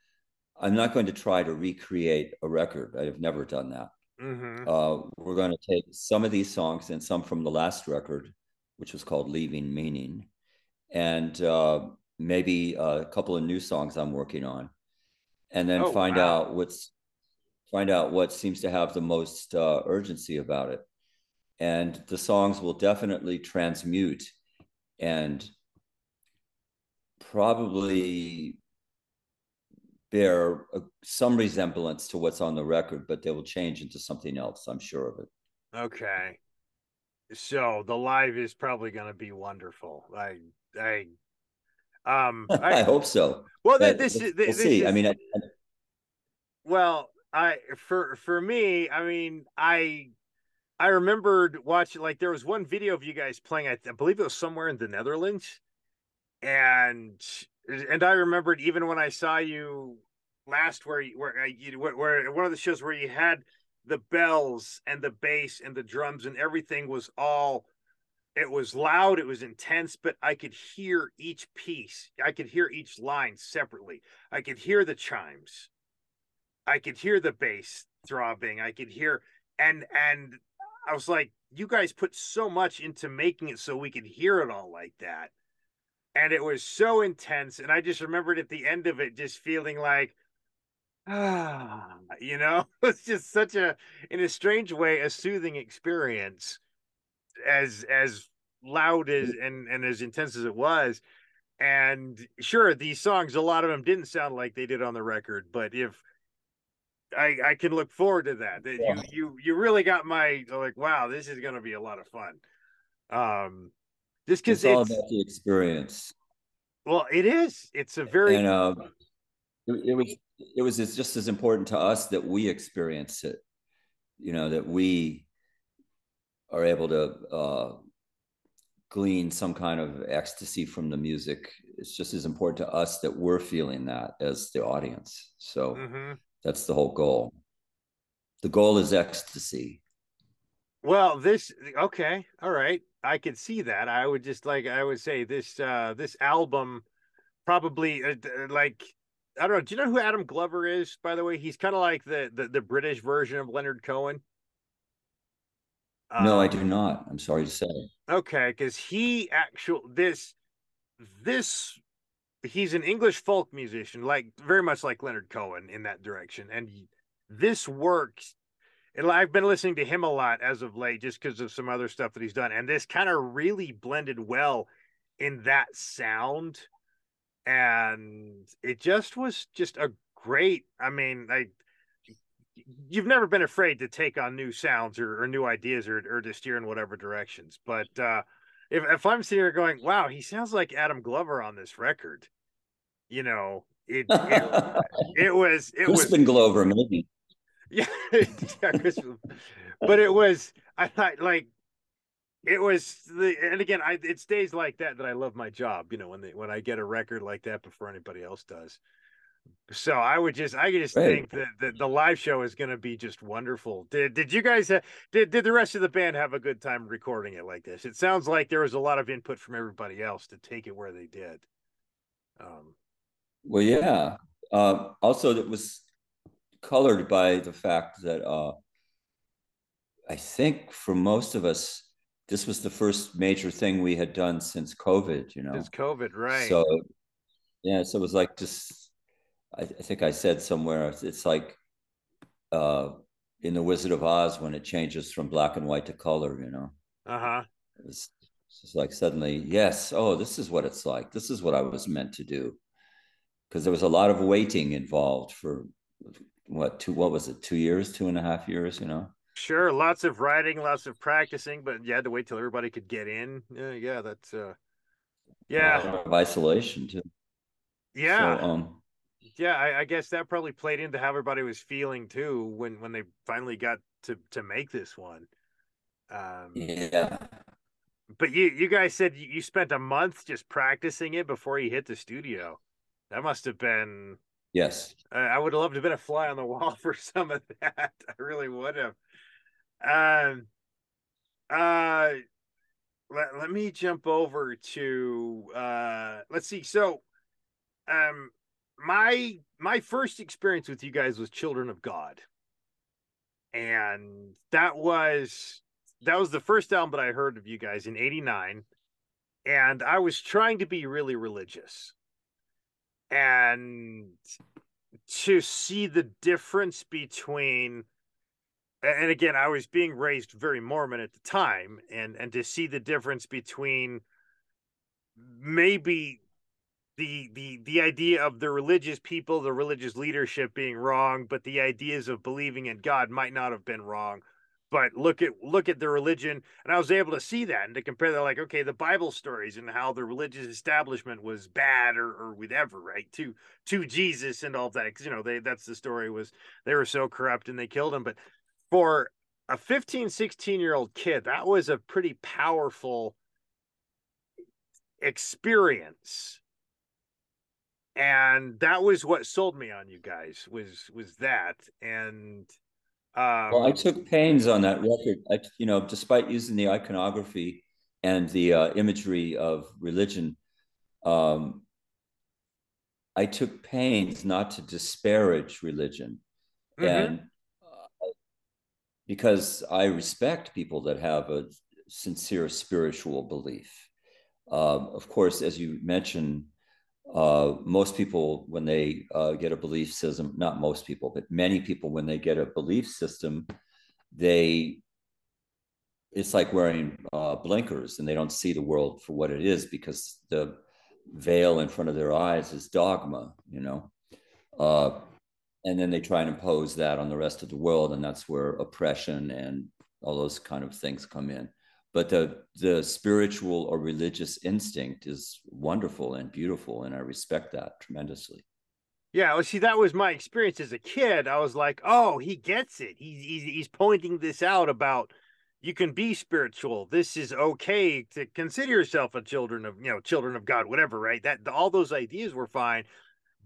I'm not going to try to recreate a record. I have never done that. Hmm Uh, we're going to take some of these songs and some from the last record, which was called Leaving Meaning, and uh, maybe a couple of new songs I'm working on, and then Oh, find wow. out what's find out what seems to have the most uh, urgency about it. And the songs will definitely transmute and probably bear some resemblance to what's on the record, but they will change into something else. I'm sure of it. Okay. So the live is probably gonna be wonderful. I I um I, I hope so. well But this we'll, is we'll this see. I is- mean, I, Well, I for for me, I mean, I I remembered watching like there was one video of you guys playing. I, I believe it was somewhere in the Netherlands, and and I remembered even when I saw you last, where you where uh, you where, where one of the shows where you had the bells and the bass and the drums and everything was all. It was loud, it was intense, but I could hear each piece. I could hear each line separately. I could hear the chimes. I could hear the bass throbbing. I could hear and and I was like, you guys put so much into making it so we could hear it all like that. And it was so intense. And I just remembered at the end of it just feeling like, ah, you know, it's just such a in a strange way, a soothing experience as as loud as and, and as intense as it was. And sure, these songs, a lot of them didn't sound like they did on the record, but if I I can look forward to that. That Yeah. you you you really got my like wow, this is going to be a lot of fun. Um just cuz it's all about the experience. well it is. It's a very and uh, it, it was it was just as important to us that we experience it you know that we are able to uh, glean some kind of ecstasy from the music it's just as important to us that we're feeling that as the audience so Mhm. that's the whole goal the goal is ecstasy Well, this okay, all right. I could see that. I would just like I would say this uh this album probably uh, like I don't know. Do you know who Adam Glover is? By the way, he's kind of like the, the the British version of Leonard Cohen. no i Um, do not i'm sorry to say Okay, because he actual this this he's an English folk musician, like very much like Leonard Cohen in that direction, and this works. And I've been listening to him a lot as of late, just because of some other stuff that he's done, and this kind of really blended well in that sound, and it just was just a great. I mean, like you've never been afraid to take on new sounds or, or new ideas or, or to steer in whatever directions. But uh, if if I'm sitting here going, wow, he sounds like Adam Glover on this record, you know, it it, it was it was Crispin Glover, maybe. Yeah, yeah Crispin. but it was I thought like it was the and again I it's days like that that I love my job. You know when they when I get a record like that before anybody else does. So I would just, I could just Right. think that the, the live show is going to be just wonderful. Did did you guys ha- did did the rest of the band have a good time recording it like this? It sounds like there was a lot of input from everybody else to take it where they did. Um, Well, yeah. Uh, also, it was colored by the fact that uh, I think for most of us, this was the first major thing we had done since COVID. You know, it's COVID, right? So, yeah, so it was like just, I, I think I said somewhere, it's- it's like uh, in The Wizard of Oz when it changes from black and white to color, you know. uh huh. It's just like suddenly, yes, oh, this is what it's like. This is what I was meant to do. Because there was a lot of waiting involved for what, two, what was it, two years, two and a half years, you know? Sure, lots of writing, lots of practicing, but you had to wait till everybody could get in. Yeah, yeah, that's uh, A yeah, lot of isolation too. yeah. So, um, Yeah, I, I guess that probably played into how everybody was feeling too when when they finally got to to make this one. Um, yeah. But you you guys said you spent a month just practicing it before you hit the studio. That must have been. Yes. I would have loved to have been a fly on the wall for some of that. I really would have. Um. Uh. Let, let me jump over to uh let's see so um my my first experience with you guys was children of god and that was that was the first album that i heard of you guys in 89 and i was trying to be really religious and to see the difference between and again i was being raised very mormon at the time and and to see the difference between maybe the the the idea of the religious people the religious leadership being wrong but the ideas of believing in god might not have been wrong but look at look at the religion and i was able to see that and to compare that like okay the bible stories and how the religious establishment was bad or or whatever right to to jesus and all of that because you know they that's the story was they were so corrupt and they killed him but for a 15 16 year old kid that was a pretty powerful experience. And that was what sold me on you guys was was that and um Well, I took pains on that record. I, you know, despite using the iconography and the uh, imagery of religion, um, I took pains not to disparage religion, Mhm. and uh, because I respect people that have a sincere spiritual belief. Um, of course, as you mentioned, uh, most people, when they uh, get a belief system, not most people, but many people, when they get a belief system, they it's like wearing uh, blinkers and they don't see the world for what it is because the veil in front of their eyes is dogma, you know. Uh, and then they try and impose that on the rest of the world, and that's where oppression and all those kind of things come in. But the the spiritual or religious instinct is wonderful and beautiful, and I respect that tremendously. Yeah, well, see, that was my experience as a kid. I was like, "Oh, he gets it. He's he's, he's pointing this out about you can be spiritual. This is okay to consider yourself a children of you know children of God, whatever, right? That all those ideas were fine,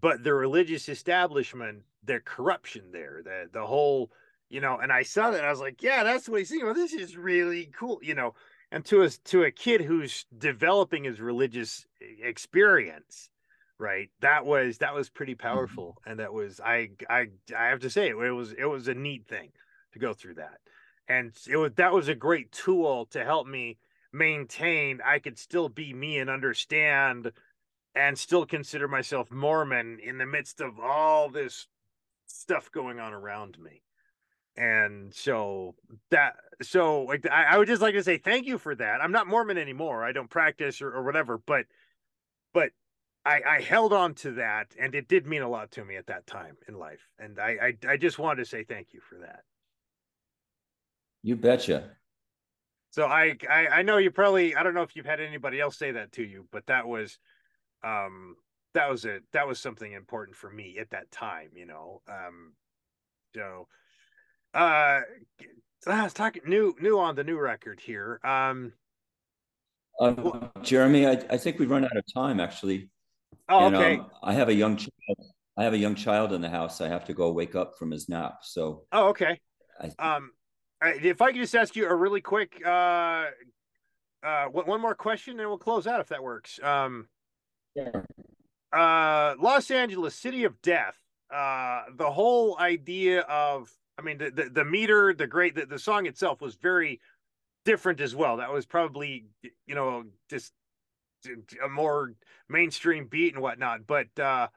but the religious establishment, their corruption there, the the whole, you know, and I saw that, I was like, yeah, that's what he's saying. Well, this is really cool, you know. And to a to a kid who's developing his religious eh, experience, right that was that was pretty mm-hmm. powerful and that was i i i have to say it, was it was a neat thing to go through that and it was that was a great tool to help me maintain i could still be me and understand and still consider myself mormon in the midst of all this stuff going on around me and so that so like I, I would just like to say thank you for that. I'm not Mormon anymore. I don't practice or, or whatever, but but I, I held on to that and it did mean a lot to me at that time in life. And I, I I just wanted to say thank you for that. You betcha. So I, I I know you probably I don't know if you've had anybody else say that to you, but that was um that was it that was something important for me at that time, you know. Um so uh I was talking new new on the new record here. Um Uh, Jeremy, I, I think we've run out of time actually. oh and okay. um, I have a young child. I have a young child in the house. I have to go wake up from his nap. So Oh okay. I, Um if I could just ask you a really quick uh uh one one more question and we'll close out if that works. Um yeah. uh Los Angeles, City of Death. Uh the whole idea of I mean the the, the meter, the great the, the song itself was very different as well. That was probably you know just a more mainstream beat and whatnot. But uh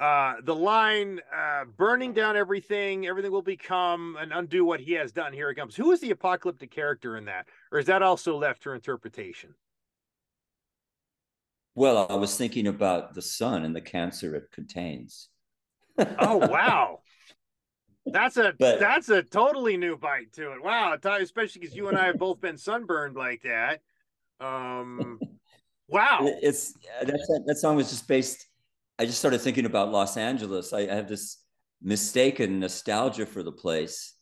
uh the line uh burning down everything, everything will become and undo what he has done. Here it comes. Who is the apocalyptic character in that? Or is that also left to interpretation? well, I was thinking about the sun and the cancer it contains. Oh wow. That's a But- that's a totally new bite to it. Wow, especially because you and I have both been sunburned like that. Um, wow. It's that that song was just based. I just started thinking about Los Angeles. I, I have this mistaken nostalgia for the place,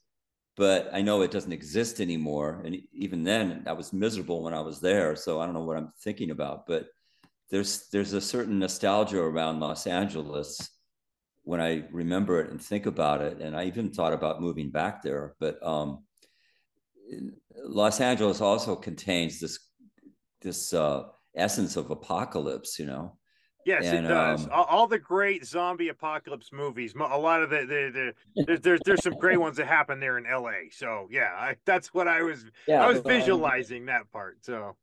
but I know it doesn't exist anymore. And even then, I was miserable when I was there. So I don't know what I'm thinking about. But there's there's a certain nostalgia around Los Angeles when I remember it and think about it. And I even thought about moving back there. But um, Los Angeles also contains this this uh, essence of apocalypse, you know. Yes, And, it does. um, all, all the great zombie apocalypse movies. A lot of the the, the there's, there's there's some great ones that happen there in L.A. So yeah, I, that's what I was Yeah, I was but, um, visualizing that part. So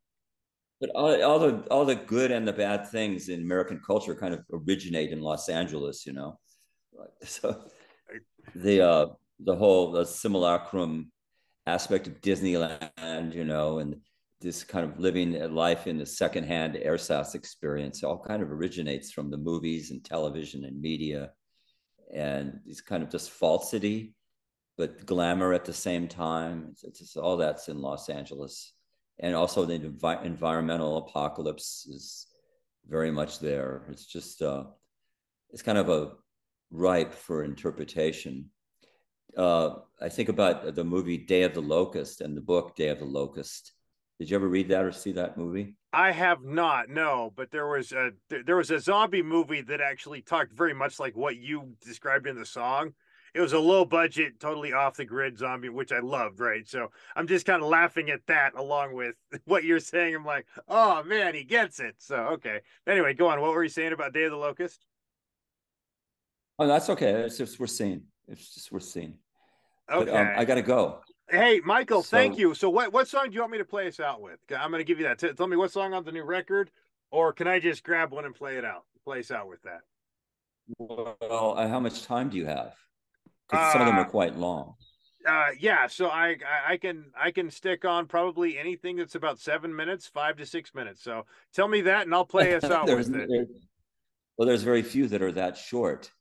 But all, all the all the good and the bad things in American culture kind of originate in Los Angeles, you know. So the uh the whole the simulacrum aspect of Disneyland, you know, and this kind of living life in the secondhand ersatz experience all kind of originates from the movies and television and media and this kind of just falsity but glamour at the same time. It's, it's just all that's in los angeles. And also the envi- environmental apocalypse is very much there. It's just uh it's kind of a ripe for interpretation uh i think about the movie day of the locust and the book day of the locust did you ever read that or see that movie I have not, no, but there was a there there was a zombie movie that actually talked very much like what you described in the song. It was a low budget, totally off the grid zombie, which I loved, right? So I'm just kind of laughing at that along with what you're saying. I'm like, oh man, he gets it. So okay. Anyway, go on. What were you saying about Day of the Locust? Oh that's okay it's just we're seeing it's just we're seeing Okay. but um, i gotta go hey, Michael, thank you. So what what song do you want me to play us out with? I'm going to give you that. T- tell me what song on the new record, or can I just grab one and play it out? Play us out with that. well uh, how much time do you have 'Cause some of them Uh, are quite long Uh, yeah, so I, I I can I can stick on probably anything that's about seven minutes, five to six minutes. So tell me that, and I'll play us out with it. there- well there's very few that are that short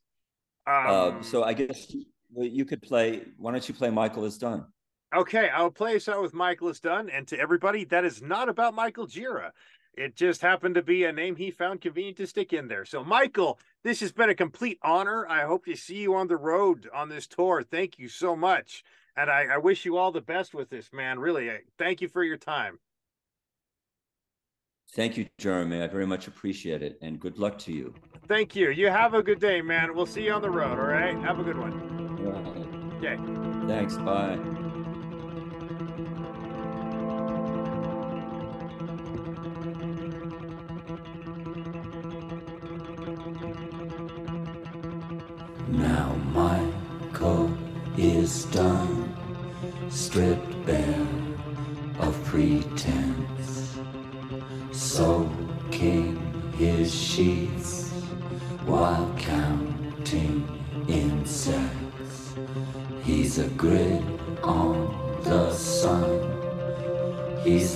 Um, uh, so i guess you, could play why don't you play michael is done okay, I'll play us out with Michael is done, and to everybody, that is not about Michael Gira. It just happened to be a name he found convenient to stick in there. So, Michael, this has been a complete honor. I hope to see you on the road on this tour. Thank you so much, and I, I wish you all the best with this, man. Really, I, thank you for your time. Thank you jeremy i very much appreciate it and good luck to you Thank you. You have a good day, man. We'll see you on the road. All right. Have a good one. Okay. thanks bye Now Michael is done, stripped bare of pretense,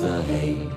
the hate.